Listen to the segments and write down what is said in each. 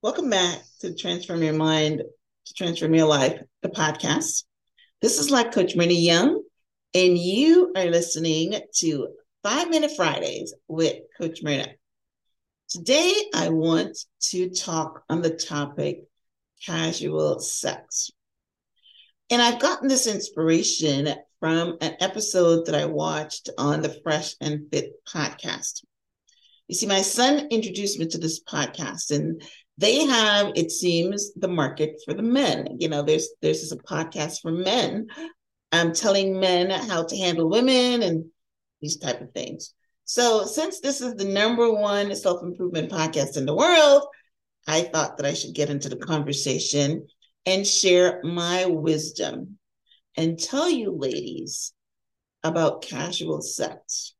Welcome back to Transform Your Mind to Transform Your Life, the podcast. This is Life Coach Myrna Young, and you are listening to Five Minute Fridays with Coach Myrna. Today, I want to talk on the topic casual sex. And I've gotten this inspiration from an episode that I watched on the Fresh and Fit podcast. You see, my son introduced me to this podcast, and they have, it seems, the market for the men. You know, there's there's a podcast for men, um, telling men how to handle women and these type of things. So, since this is the number one self improvement podcast in the world, I thought that I should get into the conversation and share my wisdom and tell you, ladies, about casual sex,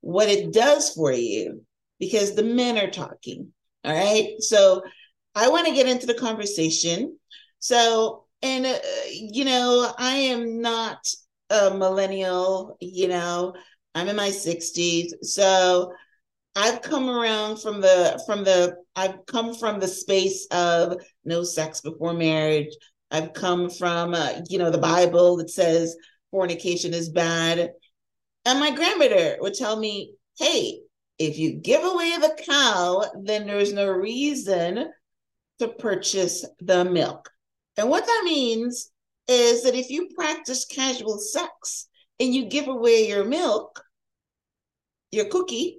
what it does for you, because the men are talking. All right. So I want to get into the conversation. So, and, uh, you know, I am not a millennial, you know, I'm in my 60s. So I've come around from the, from the, I've come from the space of no sex before marriage. I've come from, uh, you know, the Bible that says fornication is bad. And my grandmother would tell me, hey, if you give away the cow, then there's no reason to purchase the milk. And what that means is that if you practice casual sex and you give away your milk, your cookie,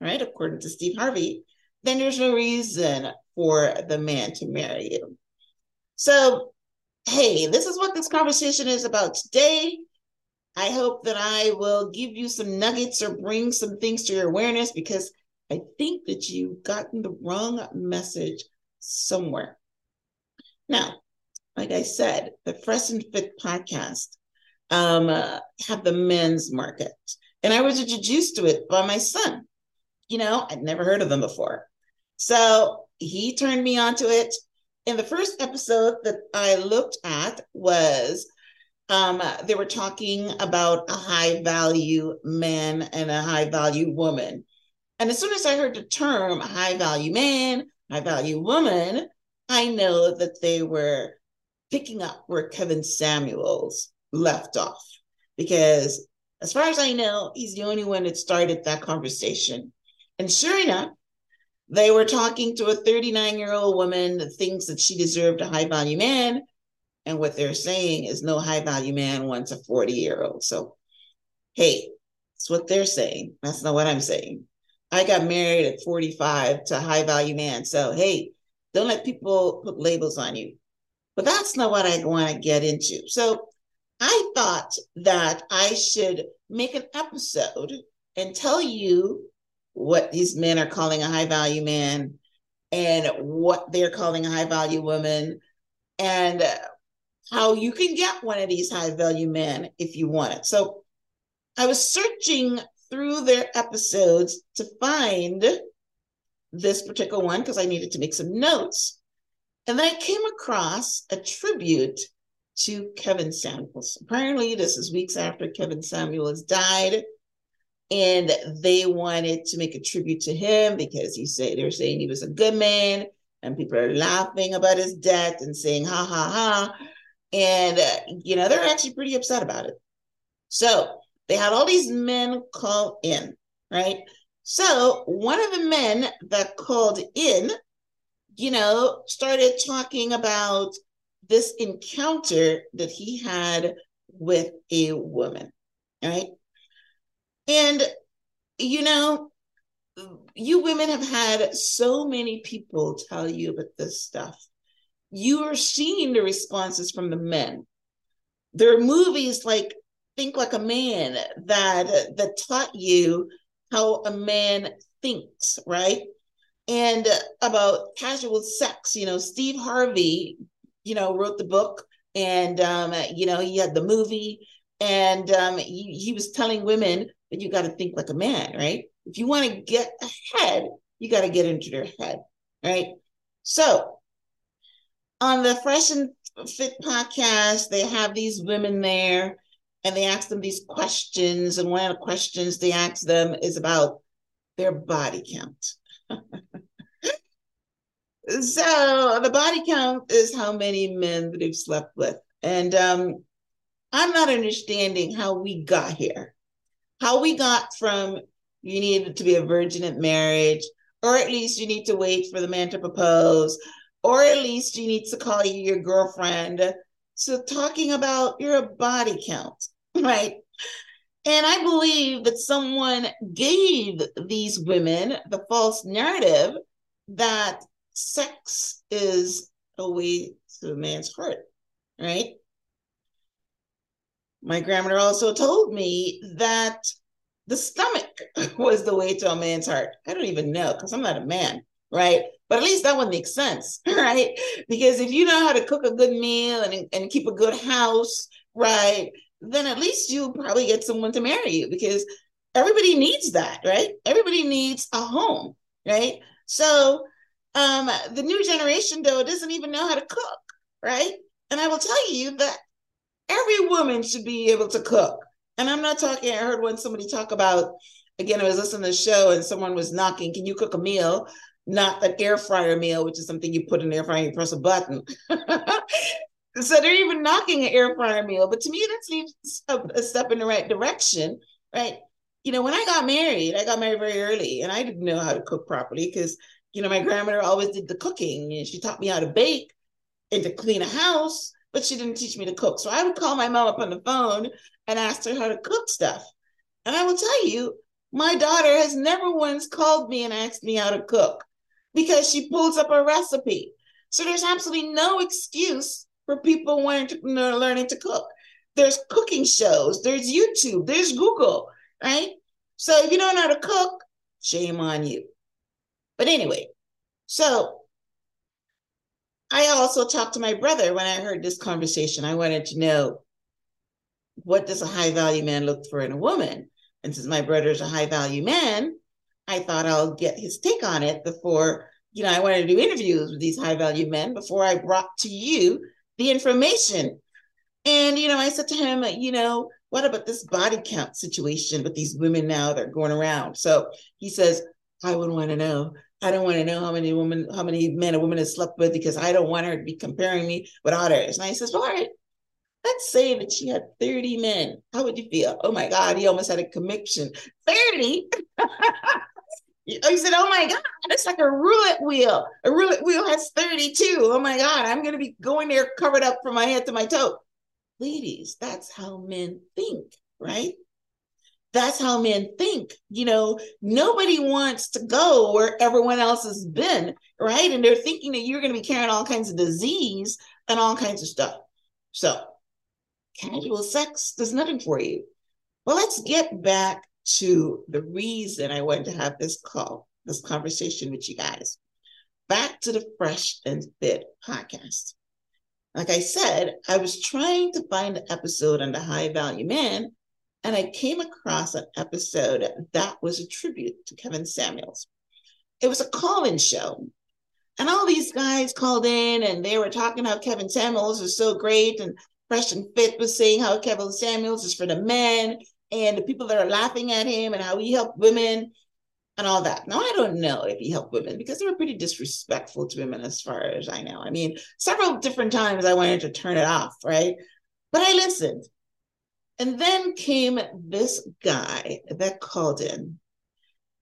right, according to Steve Harvey, then there's no reason for the man to marry you. So, hey, this is what this conversation is about today. I hope that I will give you some nuggets or bring some things to your awareness because I think that you've gotten the wrong message somewhere. Now, like I said, the Fresh and Fit podcast um, uh, have the men's market, and I was introduced to it by my son. You know, I'd never heard of them before, so he turned me onto it. And the first episode that I looked at was um, they were talking about a high value man and a high value woman. And as soon as I heard the term high value man, high value woman, I know that they were picking up where Kevin Samuels left off. Because as far as I know, he's the only one that started that conversation. And sure enough, they were talking to a 39 year old woman that thinks that she deserved a high value man and what they're saying is no high value man wants a 40 year old. So, hey, that's what they're saying. That's not what I'm saying. I got married at 45 to a high value man. So, hey, don't let people put labels on you. But that's not what I want to get into. So, I thought that I should make an episode and tell you what these men are calling a high value man and what they're calling a high value woman and how you can get one of these high value men if you want it. So I was searching through their episodes to find this particular one because I needed to make some notes. And then I came across a tribute to Kevin Samuels. Apparently, this is weeks after Kevin Samuels died. And they wanted to make a tribute to him because he said they're saying he was a good man, and people are laughing about his death and saying, ha ha ha and, uh, you know, they're actually pretty upset about it. So they had all these men call in, right? So one of the men that called in, you know, started talking about this encounter that he had with a woman, right? And, you know, you women have had so many people tell you about this stuff you are seeing the responses from the men. There are movies like Think Like a Man that that taught you how a man thinks, right? And about casual sex, you know, Steve Harvey, you know, wrote the book, and um, you know, he had the movie, and um, he, he was telling women that you got to think like a man, right? If you want to get ahead, you got to get into their head, right? So on the Fresh and Fit podcast, they have these women there and they ask them these questions. And one of the questions they ask them is about their body count. So the body count is how many men that you've slept with. And um, I'm not understanding how we got here. How we got from you needed to be a virgin at marriage, or at least you need to wait for the man to propose, or at least you need to call you your girlfriend. So talking about your body count, right? And I believe that someone gave these women the false narrative that sex is a way to a man's heart, right? My grandmother also told me that the stomach was the way to a man's heart. I don't even know because I'm not a man, right? But at least that one makes sense, right? Because if you know how to cook a good meal and, and keep a good house, right, then at least you'll probably get someone to marry you because everybody needs that, right? Everybody needs a home, right? So um, the new generation, though, doesn't even know how to cook, right? And I will tell you that every woman should be able to cook. And I'm not talking, I heard when somebody talk about, again, I was listening to the show and someone was knocking, can you cook a meal? Not an air fryer meal, which is something you put in the air fryer and you press a button. so they're even knocking an air fryer meal. But to me, that's a, a step in the right direction, right? You know, when I got married, I got married very early and I didn't know how to cook properly because, you know, my grandmother always did the cooking and she taught me how to bake and to clean a house, but she didn't teach me to cook. So I would call my mom up on the phone and ask her how to cook stuff. And I will tell you, my daughter has never once called me and asked me how to cook because she pulls up a recipe. So there's absolutely no excuse for people to learning to cook. There's cooking shows, there's YouTube, there's Google, right? So if you don't know how to cook, shame on you. But anyway, so I also talked to my brother when I heard this conversation. I wanted to know what does a high value man look for in a woman? And since my brother's a high value man, I thought I'll get his take on it before, you know, I wanted to do interviews with these high value men before I brought to you the information. And, you know, I said to him, you know, what about this body count situation with these women now that are going around? So he says, I wouldn't want to know. I don't want to know how many women, how many men a woman has slept with because I don't want her to be comparing me with others. And I says, well, all right, let's say that she had 30 men. How would you feel? Oh my God, he almost had a conviction. 30? He oh, said, Oh my God, it's like a roulette wheel. A roulette wheel has 32. Oh my God, I'm going to be going there covered up from my head to my toe. Ladies, that's how men think, right? That's how men think. You know, nobody wants to go where everyone else has been, right? And they're thinking that you're going to be carrying all kinds of disease and all kinds of stuff. So, casual sex does nothing for you. Well, let's get back to the reason I wanted to have this call, this conversation with you guys. Back to the Fresh and Fit podcast. Like I said, I was trying to find an episode on the high value man, and I came across an episode that was a tribute to Kevin Samuels. It was a call in show. And all these guys called in and they were talking how Kevin Samuels is so great. And Fresh and Fit was saying how Kevin Samuels is for the men and the people that are laughing at him and how he helped women and all that. Now, I don't know if he helped women because they were pretty disrespectful to women, as far as I know. I mean, several different times I wanted to turn it off, right? But I listened. And then came this guy that called in.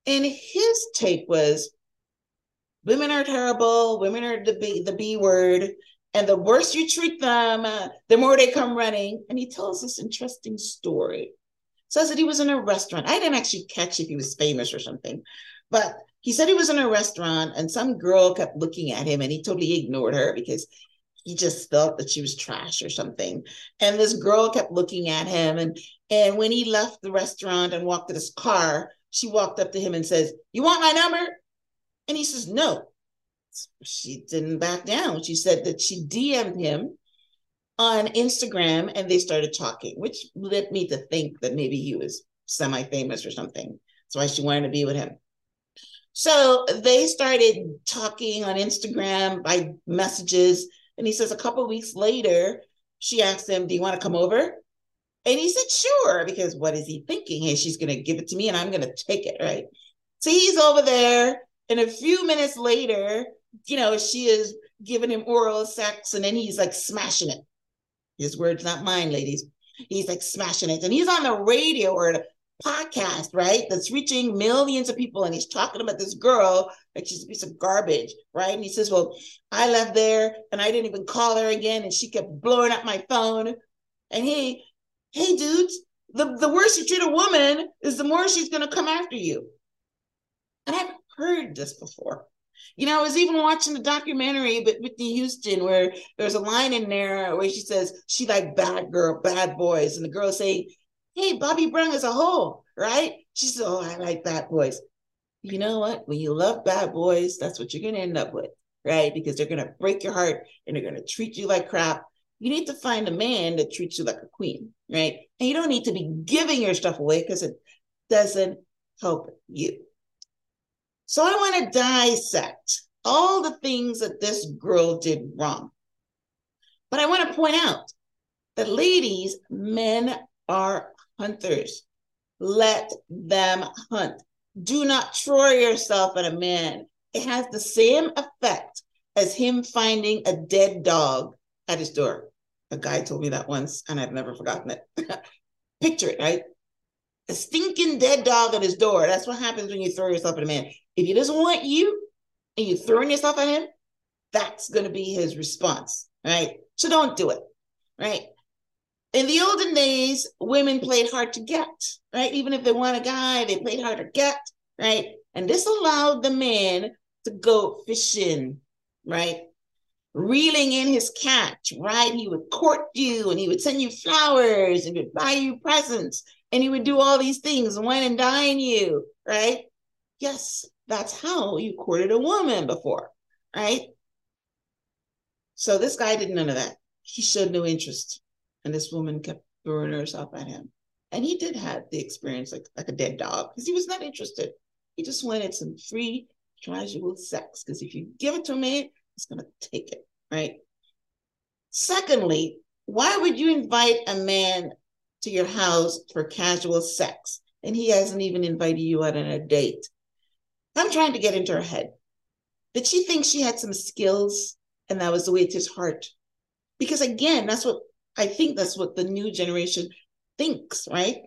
And his take was women are terrible, women are the B, the B word. And the worse you treat them, the more they come running. And he tells this interesting story says that he was in a restaurant. I didn't actually catch if he was famous or something, but he said he was in a restaurant and some girl kept looking at him and he totally ignored her because he just felt that she was trash or something. And this girl kept looking at him. And, and when he left the restaurant and walked to his car, she walked up to him and says, You want my number? And he says, No. She didn't back down. She said that she DM'd him on Instagram and they started talking, which led me to think that maybe he was semi famous or something. That's why she wanted to be with him. So they started talking on Instagram by messages. And he says a couple weeks later, she asked him, Do you want to come over? And he said, Sure, because what is he thinking? Hey, she's going to give it to me and I'm going to take it, right? So he's over there. And a few minutes later, you know, she is giving him oral sex and then he's like smashing it. His words, not mine, ladies. He's like smashing it. And he's on the radio or the podcast, right? That's reaching millions of people. And he's talking about this girl like she's a piece of garbage, right? And he says, Well, I left there and I didn't even call her again. And she kept blowing up my phone. And he, hey, dudes, the, the worse you treat a woman is the more she's going to come after you. And I've heard this before. You know, I was even watching the documentary with Whitney Houston where there's a line in there where she says she like bad girl, bad boys, and the girl say, "Hey, Bobby Brown is a hoe," right? She said, "Oh, I like bad boys." You know what? When you love bad boys, that's what you're gonna end up with, right? Because they're gonna break your heart and they're gonna treat you like crap. You need to find a man that treats you like a queen, right? And you don't need to be giving your stuff away because it doesn't help you. So I want to dissect all the things that this girl did wrong. But I want to point out that ladies, men are hunters. Let them hunt. Do not throw yourself at a man. It has the same effect as him finding a dead dog at his door. A guy told me that once, and I've never forgotten it. Picture it, right? A stinking dead dog at his door. That's what happens when you throw yourself at a man. If he doesn't want you and you're throwing yourself at him, that's going to be his response, right? So don't do it, right? In the olden days, women played hard to get, right? Even if they want a guy, they played hard to get, right? And this allowed the man to go fishing, right? Reeling in his catch, right? He would court you and he would send you flowers and he would buy you presents and he would do all these things, wine and dine you, right? Yes, that's how you courted a woman before, right? So this guy did none of that. He showed no interest. And this woman kept throwing herself at him. And he did have the experience like, like a dead dog because he was not interested. He just wanted some free, casual sex. Because if you give it to a man, he's going to take it, right? Secondly, why would you invite a man to your house for casual sex and he hasn't even invited you out on a date? I'm trying to get into her head. Did she think she had some skills and that was the way to his heart? Because again, that's what I think that's what the new generation thinks, right?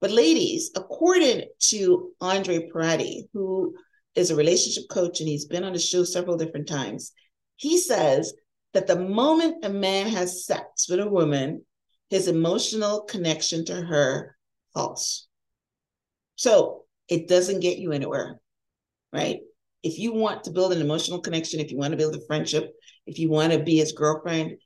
But ladies, according to Andre Peretti, who is a relationship coach and he's been on the show several different times, he says that the moment a man has sex with a woman, his emotional connection to her falls. So it doesn't get you anywhere right? If you want to build an emotional connection, if you want to build a friendship, if you want to be his girlfriend,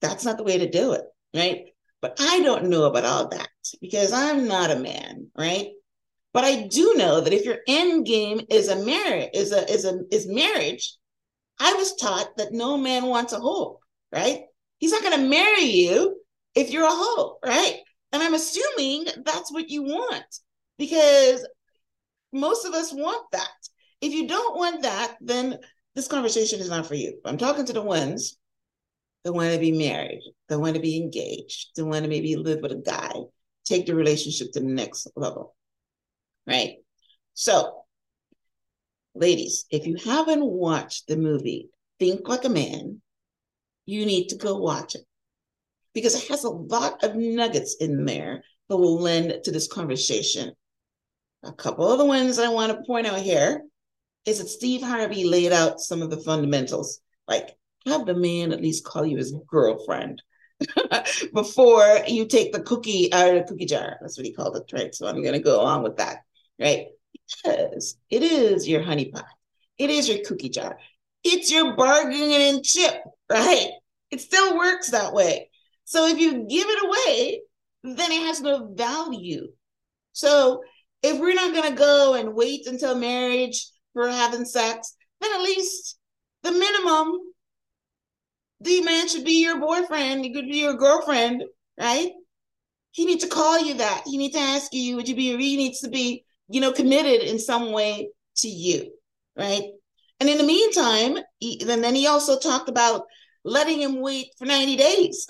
that's not the way to do it, right? But I don't know about all that because I'm not a man, right? But I do know that if your end game is a marriage, is a is a is marriage, I was taught that no man wants a hoe, right? He's not going to marry you if you're a hoe, right? And I'm assuming that's what you want because most of us want that. If you don't want that, then this conversation is not for you. I'm talking to the ones that want to be married, that want to be engaged, that want to maybe live with a guy, take the relationship to the next level. Right? So, ladies, if you haven't watched the movie Think Like a Man, you need to go watch it because it has a lot of nuggets in there that will lend to this conversation a couple of the ones I want to point out here is that Steve Harvey laid out some of the fundamentals, like have the man at least call you his girlfriend before you take the cookie out of the cookie jar. That's what he called it, right? So I'm going to go along with that, right? Because it is your honey pot, it is your cookie jar, it's your bargaining chip, right? It still works that way. So if you give it away, then it has no value. So if we're not going to go and wait until marriage for having sex, then at least the minimum, the man should be your boyfriend. He could be your girlfriend, right? He needs to call you that. He needs to ask you, would you be, he needs to be, you know, committed in some way to you, right? And in the meantime, he, and then he also talked about letting him wait for 90 days.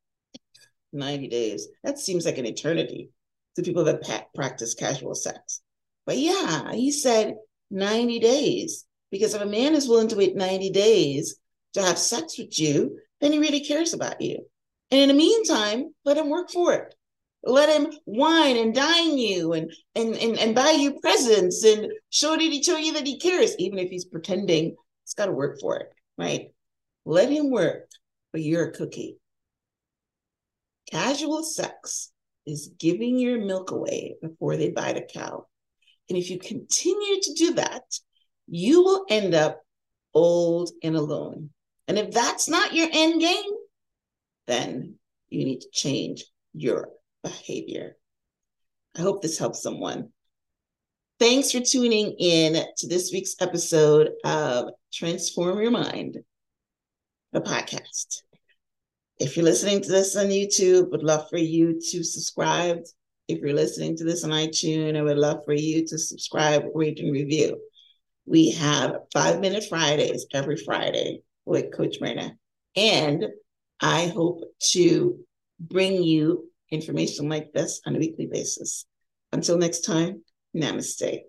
90 days. That seems like an eternity to people that practice casual sex. But yeah, he said 90 days. Because if a man is willing to wait 90 days to have sex with you, then he really cares about you. And in the meantime, let him work for it. Let him wine and dine you and and and, and buy you presents and show that he show you that he cares, even if he's pretending It's got to work for it, right? Let him work, you're a cookie. Casual sex is giving your milk away before they bite a cow. And if you continue to do that, you will end up old and alone. And if that's not your end game, then you need to change your behavior. I hope this helps someone. Thanks for tuning in to this week's episode of Transform Your Mind, the podcast. If you're listening to this on YouTube, would love for you to subscribe. If you're listening to this on iTunes, I would love for you to subscribe, rate, and review. We have five minute Fridays every Friday with Coach Myrna. And I hope to bring you information like this on a weekly basis. Until next time, namaste.